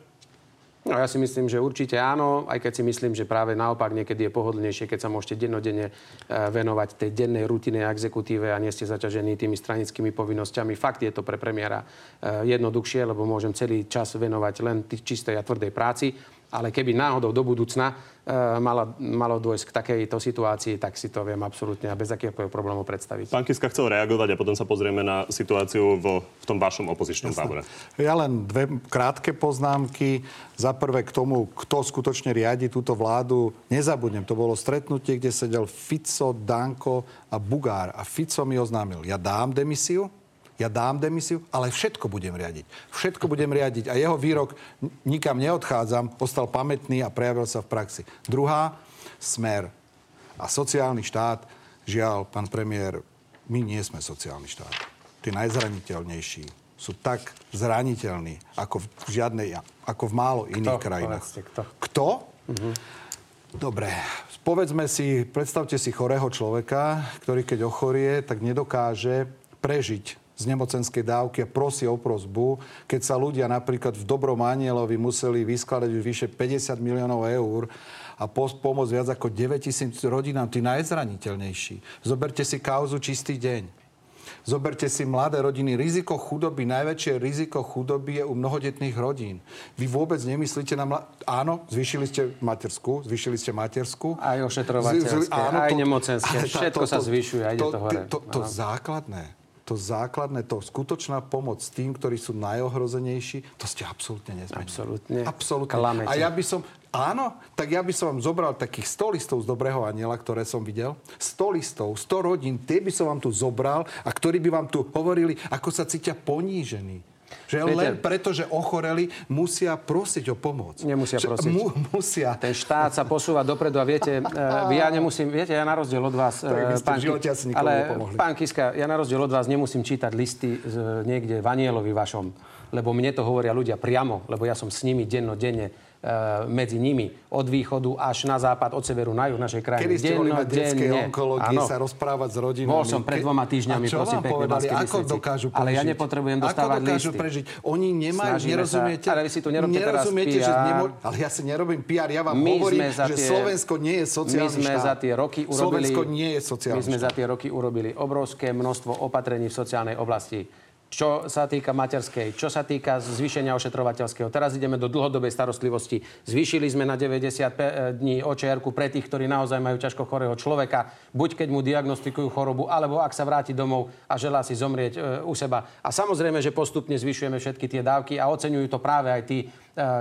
No ja si myslím, že určite áno, aj keď si myslím, že práve naopak niekedy je pohodlnejšie, keď sa môžete dennodenne e, venovať tej dennej rutine a exekutíve a nie ste zaťažení tými stranickými povinnosťami. Fakt je to pre premiéra e, jednoduchšie, lebo môžem celý čas venovať len čistej a tvrdej práci ale keby náhodou do budúcna e, malo, malo dôjsť k takejto situácii, tak si to viem absolútne a bez akéhokoľvek problémov predstaviť. Pán Kiska chcel reagovať a potom sa pozrieme na situáciu vo, v tom vašom opozičnom tábore. Ja len dve krátke poznámky. Za prvé k tomu, kto skutočne riadi túto vládu. Nezabudnem, to bolo stretnutie, kde sedel Fico, Danko a Bugár. A Fico mi oznámil, ja dám demisiu, ja dám demisiu, ale všetko budem riadiť. Všetko budem riadiť. A jeho výrok, nikam neodchádzam, ostal pamätný a prejavil sa v praxi. Druhá, smer a sociálny štát. Žiaľ, pán premiér, my nie sme sociálny štát. Tí najzraniteľnejší sú tak zraniteľní ako v žiadnej, ako v málo iných kto? krajinách. Povedzte, kto? Kto? Uh-huh. Dobre, povedzme si, predstavte si chorého človeka, ktorý keď ochorie, tak nedokáže prežiť z nemocenskej dávky a prosí o prosbu, keď sa ľudia napríklad v Dobrom Anielovi museli vyskladať už vyše 50 miliónov eur a pomôcť viac ako 9 tisíc rodinám, tí najzraniteľnejší. Zoberte si kauzu Čistý deň. Zoberte si mladé rodiny. Riziko chudoby, najväčšie riziko chudoby je u mnohodetných rodín. Vy vôbec nemyslíte na mla... Áno, zvýšili ste matersku, zvýšili ste matersku. Aj ošetrovateľské, aj nemocenské. Všetko to, to, sa zvyšuje a ide to, to hore. To, to, to základné to základné, to skutočná pomoc tým, ktorí sú najohrozenejší, to ste absolútne nezmenili. Absolútne. Absolútne. Klamete. A ja by som, áno, tak ja by som vám zobral takých 100 listov z Dobrého aniela, ktoré som videl. 100 listov, 100 rodín, tie by som vám tu zobral a ktorí by vám tu hovorili, ako sa cítia ponížení. Že Peter, len preto, že ochoreli, musia prosiť o pomoc. Nemusia prosiť. Mu, musia. Ten štát sa posúva dopredu a viete, uh, ja nemusím, viete, ja na rozdiel od vás, Tak eh, nikomu ale pán Kiska, ja na rozdiel od vás nemusím čítať listy z, niekde v Anielovi vašom, lebo mne to hovoria ľudia priamo, lebo ja som s nimi dennodenne eh, medzi nimi, od východu až na západ, od severu na juh našej krajiny. Kedy ste boli na detskej onkológii sa rozprávať s rodinami? Bol som pred dvoma týždňami, A čo prosím vám pekne, povedali? Ako Bystrici. dokážu prežiť? Ale ja nepotrebujem dostávať Ako dokážu listy. prežiť? Oni nemajú, Snažíme nerozumiete? sa. Ale vy si tu nerobte teraz nerozumiete, že PR. nemo... Ale ja si nerobím PR, ja vám My hovorím, za že tie- Slovensko nie je sociálny My sme štát. za tie roky urobili... Slovensko nie je sociálny My sme štát. za tie roky urobili obrovské množstvo opatrení v sociálnej oblasti. Čo sa týka materskej, čo sa týka zvýšenia ošetrovateľského. Teraz ideme do dlhodobej starostlivosti. Zvýšili sme na 90 pe- dní očr pre tých, ktorí naozaj majú ťažko chorého človeka. Buď keď mu diagnostikujú chorobu, alebo ak sa vráti domov a želá si zomrieť e, u seba. A samozrejme, že postupne zvyšujeme všetky tie dávky a oceňujú to práve aj tí e,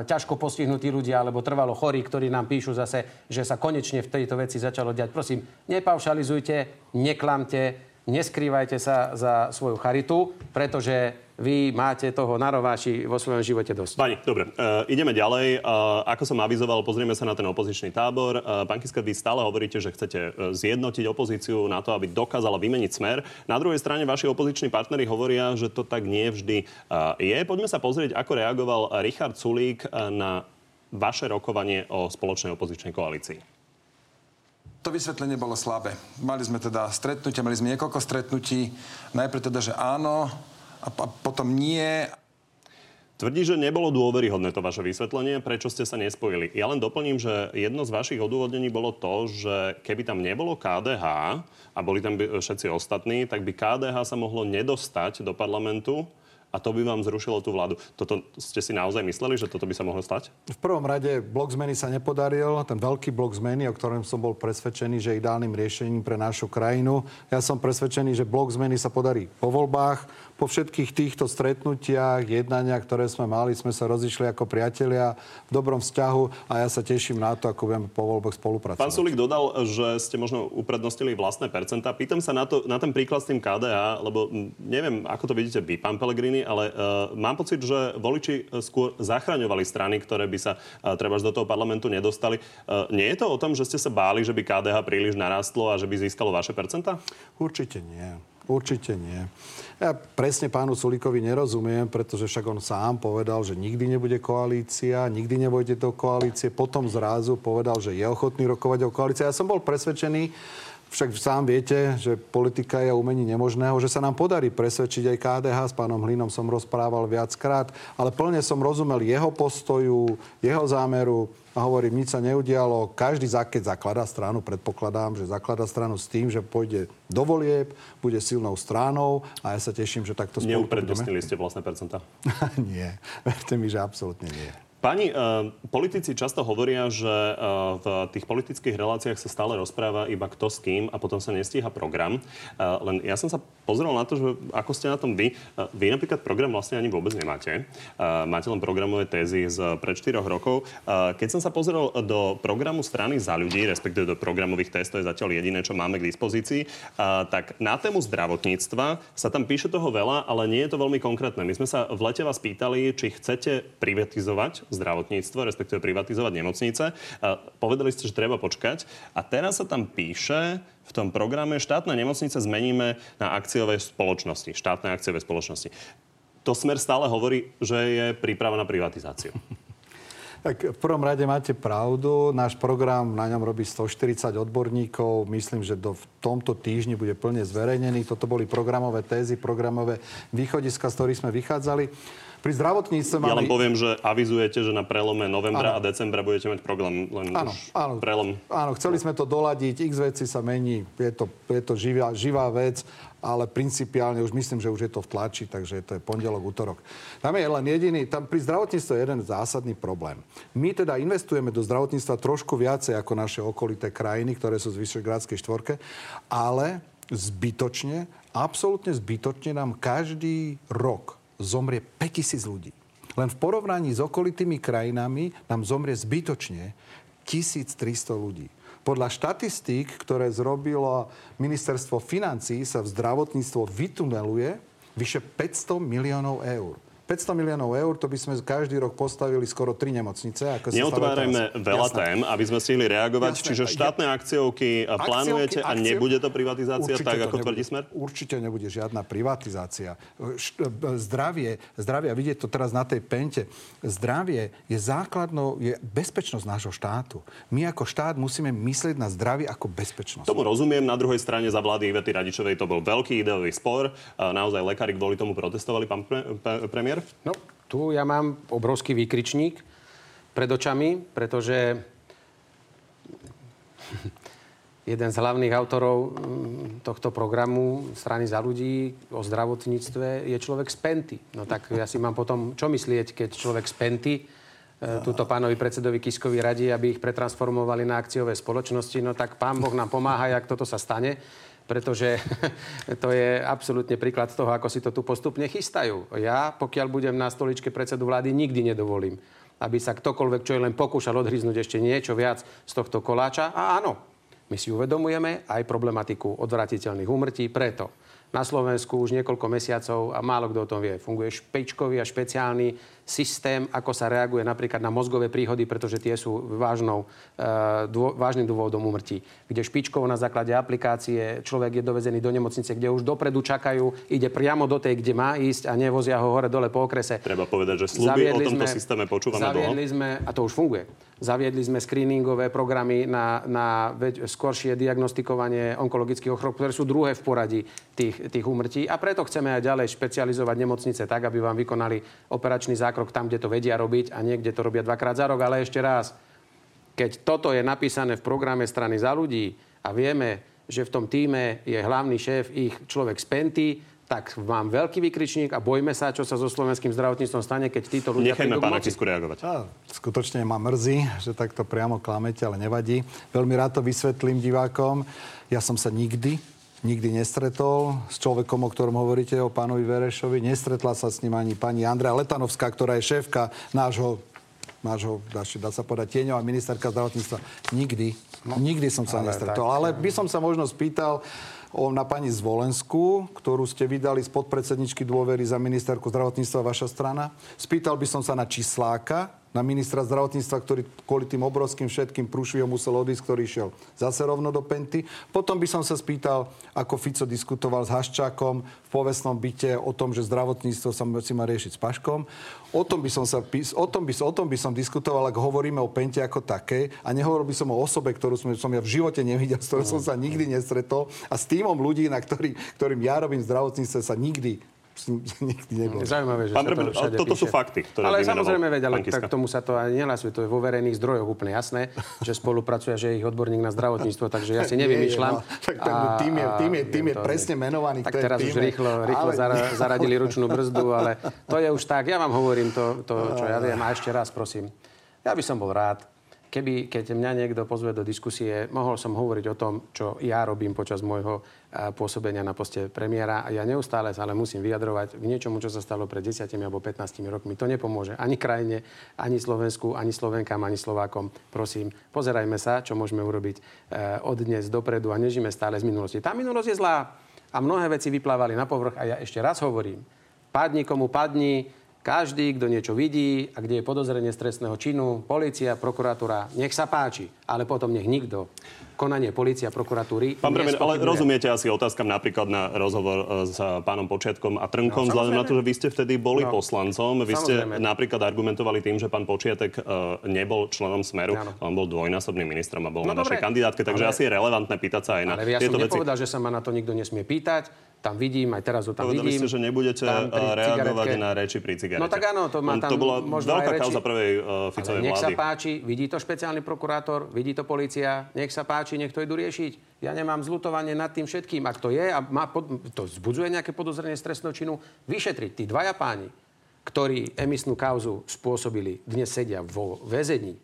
ťažko postihnutí ľudia alebo trvalo chorí, ktorí nám píšu zase, že sa konečne v tejto veci začalo diať. Prosím, nepaušalizujte, neklamte, neskrývajte sa za svoju charitu, pretože vy máte toho na rováši vo svojom živote dosť. Pani, dobre, uh, ideme ďalej. Uh, ako som avizoval, pozrieme sa na ten opozičný tábor. Uh, pán Kiska, vy stále hovoríte, že chcete zjednotiť opozíciu na to, aby dokázala vymeniť smer. Na druhej strane vaši opoziční partnery hovoria, že to tak nie vždy uh, je. Poďme sa pozrieť, ako reagoval Richard Sulík na vaše rokovanie o spoločnej opozičnej koalícii. To vysvetlenie bolo slabé. Mali sme teda stretnutia, mali sme niekoľko stretnutí. Najprv teda, že áno, a, a potom nie. Tvrdí, že nebolo dôveryhodné to vaše vysvetlenie, prečo ste sa nespojili. Ja len doplním, že jedno z vašich odôvodnení bolo to, že keby tam nebolo KDH a boli tam všetci ostatní, tak by KDH sa mohlo nedostať do parlamentu a to by vám zrušilo tú vládu. Toto ste si naozaj mysleli, že toto by sa mohlo stať? V prvom rade blok zmeny sa nepodaril. Ten veľký blok zmeny, o ktorom som bol presvedčený, že je ideálnym riešením pre našu krajinu. Ja som presvedčený, že blok zmeny sa podarí po voľbách. Po všetkých týchto stretnutiach, jednania, ktoré sme mali, sme sa rozišli ako priatelia v dobrom vzťahu a ja sa teším na to, ako budeme po voľbách spolupracovať. Pán Sulík dodal, že ste možno uprednostnili vlastné percentá. Pýtam sa na, to, na ten príklad s tým KDA, lebo neviem, ako to vidíte vy, pán Pellegrini, ale uh, mám pocit, že voliči eh, skôr zachraňovali strany, ktoré by sa uh, treba do toho parlamentu nedostali. Uh, nie je to o tom, že ste sa báli, že by KDH príliš narastlo a že by získalo vaše percentá? Určite nie. Určite nie. Ja presne pánu Sulíkovi nerozumiem, pretože však on sám povedal, že nikdy nebude koalícia, nikdy nebudete do koalície. Potom zrazu povedal, že je ochotný rokovať o koalícii. Ja som bol presvedčený, však sám viete, že politika je umení nemožného, že sa nám podarí presvedčiť aj KDH. S pánom Hlinom som rozprával viackrát, ale plne som rozumel jeho postoju, jeho zámeru a hovorím, nič sa neudialo. Každý, keď zakladá stranu, predpokladám, že zakladá stranu s tým, že pôjde do volieb, bude silnou stranou a ja sa teším, že takto spolu. Neuprednostnili ste vlastné percentá? nie, verte mi, že absolútne nie. Pani, uh, politici často hovoria, že uh, v tých politických reláciách sa stále rozpráva iba kto s kým a potom sa nestíha program. Uh, len ja som sa pozrel na to, že ako ste na tom vy. Vy napríklad program vlastne ani vôbec nemáte. Uh, máte len programové tézy z pred 4 rokov. Keď som sa pozrel do programu strany za ľudí, respektíve do programových testov, je zatiaľ jediné, čo máme k dispozícii, tak na tému zdravotníctva sa tam píše toho veľa, ale nie je to veľmi konkrétne. My sme sa v lete vás pýtali, či chcete privatizovať zdravotníctvo, respektíve privatizovať nemocnice. Povedali ste, že treba počkať. A teraz sa tam píše v tom programe štátne nemocnice zmeníme na akciové spoločnosti, štátne akciové spoločnosti. To smer stále hovorí, že je príprava na privatizáciu. Tak v prvom rade máte pravdu. Náš program, na ňom robí 140 odborníkov. Myslím, že do, v tomto týždni bude plne zverejnený. Toto boli programové tézy, programové východiska, z ktorých sme vychádzali. Pri zdravotníctve Ja mali... len poviem, že avizujete, že na prelome novembra Áno. a decembra budete mať program, len Áno, áno. prelom. Áno, chceli sme to doladiť, x veci sa mení, je to, je to živá, živá vec, ale principiálne už myslím, že už je to v tlači, takže to je pondelok, útorok. Tam je len jediný, tam pri zdravotníctve je jeden zásadný problém. My teda investujeme do zdravotníctva trošku viacej ako naše okolité krajiny, ktoré sú z Vyšegrádskej štvorke, ale zbytočne, absolútne zbytočne nám každý rok zomrie 5000 ľudí. Len v porovnaní s okolitými krajinami nám zomrie zbytočne 1300 ľudí. Podľa štatistík, ktoré zrobilo ministerstvo financí, sa v zdravotníctvo vytuneluje vyše 500 miliónov eur. 500 miliónov eur, to by sme každý rok postavili skoro tri nemocnice. Ako Neotvárajme veľa Jasné. tém, aby sme stihli reagovať. Jasné. Čiže štátne akciovky plánujete akciovky, a nebude to privatizácia tak, ako tvrdí Smer? Určite nebude žiadna privatizácia. Zdravie, zdravie, a vidieť to teraz na tej pente, zdravie je základnou, je bezpečnosť nášho štátu. My ako štát musíme myslieť na zdravie ako bezpečnosť. Tomu rozumiem. Na druhej strane za vlády Ivety Radičovej to bol veľký ideový spor. Naozaj lekári kvôli tomu protestovali, pán pre, pre, premiér? Smer? No, tu ja mám obrovský výkričník pred očami, pretože jeden z hlavných autorov mm, tohto programu strany za ľudí o zdravotníctve je človek z Penty. No tak ja si mám potom čo myslieť, keď človek z Penty e, túto pánovi predsedovi Kiskovi radí, aby ich pretransformovali na akciové spoločnosti. No tak pán Boh nám pomáha, jak toto sa stane pretože to je absolútne príklad toho, ako si to tu postupne chystajú. Ja, pokiaľ budem na stoličke predsedu vlády, nikdy nedovolím, aby sa ktokoľvek, čo je len pokúšal odhryznúť ešte niečo viac z tohto koláča. A áno, my si uvedomujeme aj problematiku odvratiteľných úmrtí, preto na Slovensku už niekoľko mesiacov a málo kto o tom vie. Funguje špečkový a špeciálny systém, ako sa reaguje napríklad na mozgové príhody, pretože tie sú vážnou, uh, dô, vážnym dôvodom umrtí. Kde špičkovo na základe aplikácie človek je dovezený do nemocnice, kde už dopredu čakajú, ide priamo do tej, kde má ísť a nevozia ho hore-dole po okrese. Treba povedať, že sluby o tomto sme, systéme počúvame zaviedli dlho. sme, a to už funguje, zaviedli sme screeningové programy na, na skoršie diagnostikovanie onkologických ochorôb, ktoré sú druhé v poradí tých, tých úmrtí. A preto chceme aj ďalej špecializovať nemocnice tak, aby vám vykonali operačný zákrok krok tam, kde to vedia robiť a niekde to robia dvakrát za rok. Ale ešte raz, keď toto je napísané v programe strany za ľudí a vieme, že v tom týme je hlavný šéf ich človek z Penty, tak mám veľký vykričník a bojme sa, čo sa so slovenským zdravotníctvom stane, keď títo ľudia Nechajme pána Kisku reagovať. A, skutočne ma mrzí, že takto priamo klamete, ale nevadí. Veľmi rád to vysvetlím divákom. Ja som sa nikdy nikdy nestretol s človekom, o ktorom hovoríte, o pánovi Verešovi. Nestretla sa s ním ani pani Andrea Letanovská, ktorá je šéfka nášho nášho, dá sa povedať, tieňová ministerka zdravotníctva. Nikdy. No, nikdy som sa ale nestretol. Tak, ale by som sa možno spýtal o, na pani Zvolensku, ktorú ste vydali z podpredsedničky dôvery za ministerku zdravotníctva vaša strana. Spýtal by som sa na Čisláka, na ministra zdravotníctva, ktorý kvôli tým obrovským všetkým prúšvihom musel odísť, ktorý šiel zase rovno do Penty. Potom by som sa spýtal, ako Fico diskutoval s Haščákom v povestnom byte o tom, že zdravotníctvo sa si má riešiť s Paškom. O tom by som, sa, o tom by, o tom by som diskutoval, ak hovoríme o Pente ako takej a nehovoril by som o osobe, ktorú som, som ja v živote nevidel, s ktorou som sa nikdy nestretol a s týmom ľudí, na ktorý, ktorým ja robím zdravotníctve, sa nikdy nikdy nebol. Zaujímavé, že Pán to všade toto píše. sú fakty, ktoré Ale samozrejme, veď, ale tak tomu sa to ani nehlasuje. To je vo verejných zdrojoch úplne jasné, že spolupracuje, že je ich odborník na zdravotníctvo, takže ja si nevymýšľam. No, tak tým je, tým je, tým je presne menovaný. Tak teraz už rýchlo, rýchlo ale... zaradili ručnú brzdu, ale to je už tak. Ja vám hovorím to, to čo ja viem. A ešte raz, prosím. Ja by som bol rád, Keby, keď mňa niekto pozve do diskusie, mohol som hovoriť o tom, čo ja robím počas môjho pôsobenia na poste premiéra ja neustále sa ale musím vyjadrovať k niečomu, čo sa stalo pred 10 alebo 15 rokmi. To nepomôže ani krajine, ani Slovensku, ani Slovenkám, ani Slovákom. Prosím, pozerajme sa, čo môžeme urobiť e, od dnes dopredu a nežíme stále z minulosti. Tá minulosť je zlá a mnohé veci vyplávali na povrch a ja ešte raz hovorím, padni komu padni, každý, kto niečo vidí a kde je podozrenie z trestného činu, policia, prokuratúra, nech sa páči, ale potom nech nikto konanie policia, prokuratúry. Pán premiér, ale rozumiete asi otázkam napríklad na rozhovor e, s pánom Počiatkom a Trnkom, no, vzhľadom na to, že vy ste vtedy boli no, poslancom. Vy samozrejme. ste napríklad argumentovali tým, že pán Počiatek uh, nebol členom Smeru, no. on bol dvojnásobným ministrom a bol no, na dobre. našej kandidátke, takže ale, asi je relevantné pýtať sa aj na ale ja tieto som veci. nepovedal, že sa ma na to nikto nesmie pýtať tam vidím, aj teraz ho tam Povedali vidím. ste, že nebudete reagovať cigaretke. na reči pri cigarete. No tak áno, to má tam To bola veľká kauza prvej uh, Ficovej nech vlády. sa páči, vidí to špeciálny prokurátor, vidí to policia, nech sa páči, nech to idú riešiť. Ja nemám zlutovanie nad tým všetkým. Ak to je a má pod, to zbudzuje nejaké podozrenie z trestného činu, vyšetriť. Tí dvaja páni, ktorí emisnú kauzu spôsobili, dnes sedia vo väzení.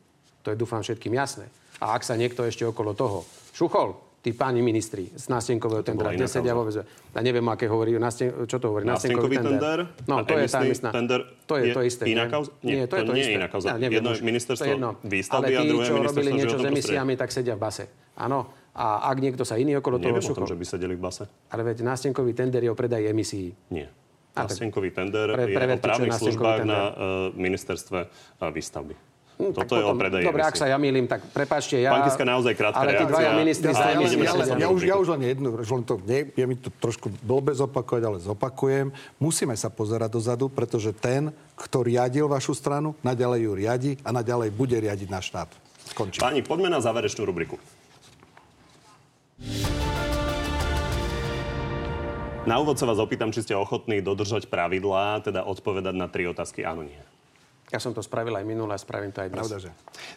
To je dúfam všetkým jasné. A ak sa niekto ešte okolo toho šuchol, tí páni ministri z nástenkového tendra, bola kde sedia vo väzbe. Ja neviem, aké hovorí, násten, čo to hovorí, Nástenkový tender No, a to je tá emisná. tender to je, je to isté. iná kauza? Nie, Nie, to, je to to nie je isté. iná kauza. Ja neviem, Jedno je ministerstvo to je jedno. výstavby Ale a tí, druhé je čo robili niečo s emisiami, tak sedia v base. Áno. A ak niekto sa iný okolo toho Neviem o tom, že by sedeli v base. Ale veď nástenkový tender je o predaj emisí. Nie. A Nástenkový tender Pre- je o právnych službách tender. na uh, ministerstve uh, výstavby. Hm, tak Toto je o potom- predaji Dobre, ak sa ja milím, tak prepáčte, ja... Pán Kiska, naozaj krátka Ale tí dvaja reakcia. ministri Ja- ja- ale poslednú ja, už, ja už len jednu, už len to, nie, je mi to trošku blbe zopakovať, ale zopakujem. Musíme sa pozerať dozadu, pretože ten, kto riadil vašu stranu, naďalej ju riadi a naďalej bude riadiť náš štát. Skončím. Páni, poďme na záverečnú rubriku. Na úvod sa vás opýtam, či ste ochotní dodržať pravidlá, teda odpovedať na tri otázky áno, nie. Ja som to spravil aj minule a spravím to aj dnes. Pravda, že?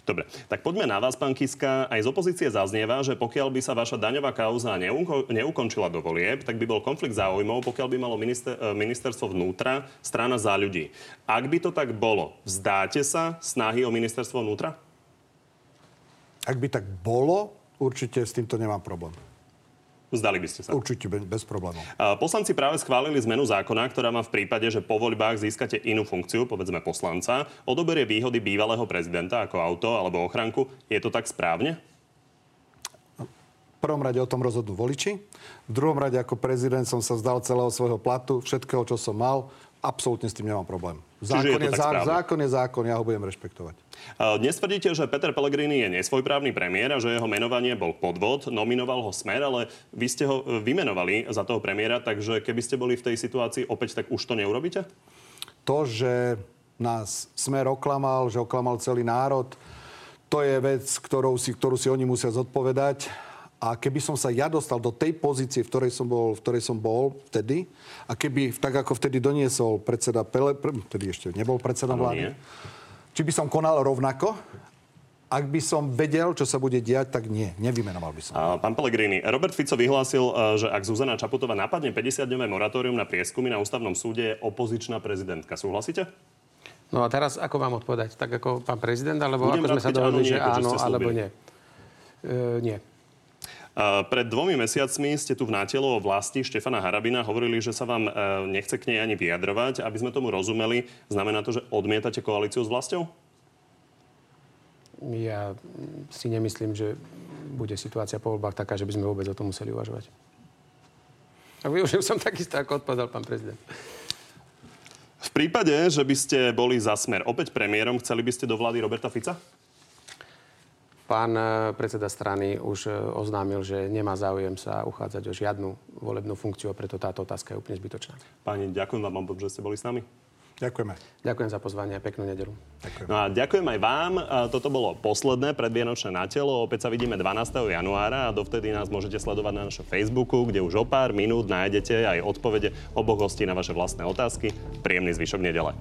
Dobre, tak poďme na vás, pán Kiska. Aj z opozície zaznieva, že pokiaľ by sa vaša daňová kauza neuko- neukončila do volieb, tak by bol konflikt záujmov, pokiaľ by malo minister- eh, ministerstvo vnútra strana za ľudí. Ak by to tak bolo, vzdáte sa snahy o ministerstvo vnútra? Ak by tak bolo, určite s týmto nemám problém. Vzdali by ste sa. Určite be- bez problémov. Poslanci práve schválili zmenu zákona, ktorá má v prípade, že po voľbách získate inú funkciu, povedzme poslanca, odoberie výhody bývalého prezidenta ako auto alebo ochranku. Je to tak správne? V prvom rade o tom rozhodnú voliči. V druhom rade ako prezident som sa vzdal celého svojho platu, všetkého, čo som mal. Absolútne s tým nemám problém. Je Zákon je, tak zá- zákon je zákon, ja ho budem rešpektovať. Dnes tvrdíte, že Peter Pellegrini je nesvojprávny premiér a že jeho menovanie bol podvod. Nominoval ho Smer, ale vy ste ho e, vymenovali za toho premiéra, takže keby ste boli v tej situácii opäť, tak už to neurobíte? To, že nás Smer oklamal, že oklamal celý národ, to je vec, ktorou si, ktorú si oni musia zodpovedať. A keby som sa ja dostal do tej pozície, v ktorej som bol, v ktorej som bol vtedy, a keby tak ako vtedy doniesol predseda Pele, pre, vtedy ešte nebol predseda Áno, vlády, nie. či by som konal rovnako, ak by som vedel, čo sa bude diať, tak nie, nevymenoval by som. A pán Pellegrini, Robert Fico vyhlásil, e, že ak Zuzana Čaputová napadne 50-dňové moratórium na prieskumy na ústavnom súde, je opozičná prezidentka. Súhlasíte? No a teraz ako vám odpovedať? Tak ako pán prezident, alebo Budem ako sme sa dohodli, nie, že áno, alebo nie? E, nie. Pred dvomi mesiacmi ste tu v nátelo o vlasti Štefana Harabina hovorili, že sa vám e, nechce k nej ani vyjadrovať. Aby sme tomu rozumeli, znamená to, že odmietate koalíciu s vlastou? Ja si nemyslím, že bude situácia po voľbách taká, že by sme vôbec o tom museli uvažovať. A využil som takisto, ako odpovedal pán prezident. V prípade, že by ste boli za smer opäť premiérom, chceli by ste do vlády Roberta Fica? Pán e, predseda strany už e, oznámil, že nemá záujem sa uchádzať o žiadnu volebnú funkciu a preto táto otázka je úplne zbytočná. Páni, ďakujem vám, že ste boli s nami. Ďakujeme. Ďakujem za pozvanie a peknú nedelu. No a ďakujem aj vám. Toto bolo posledné predvianočné na telo. Opäť sa vidíme 12. januára a dovtedy nás môžete sledovať na našom Facebooku, kde už o pár minút nájdete aj odpovede oboch hostí na vaše vlastné otázky. Príjemný zvyšok nedele.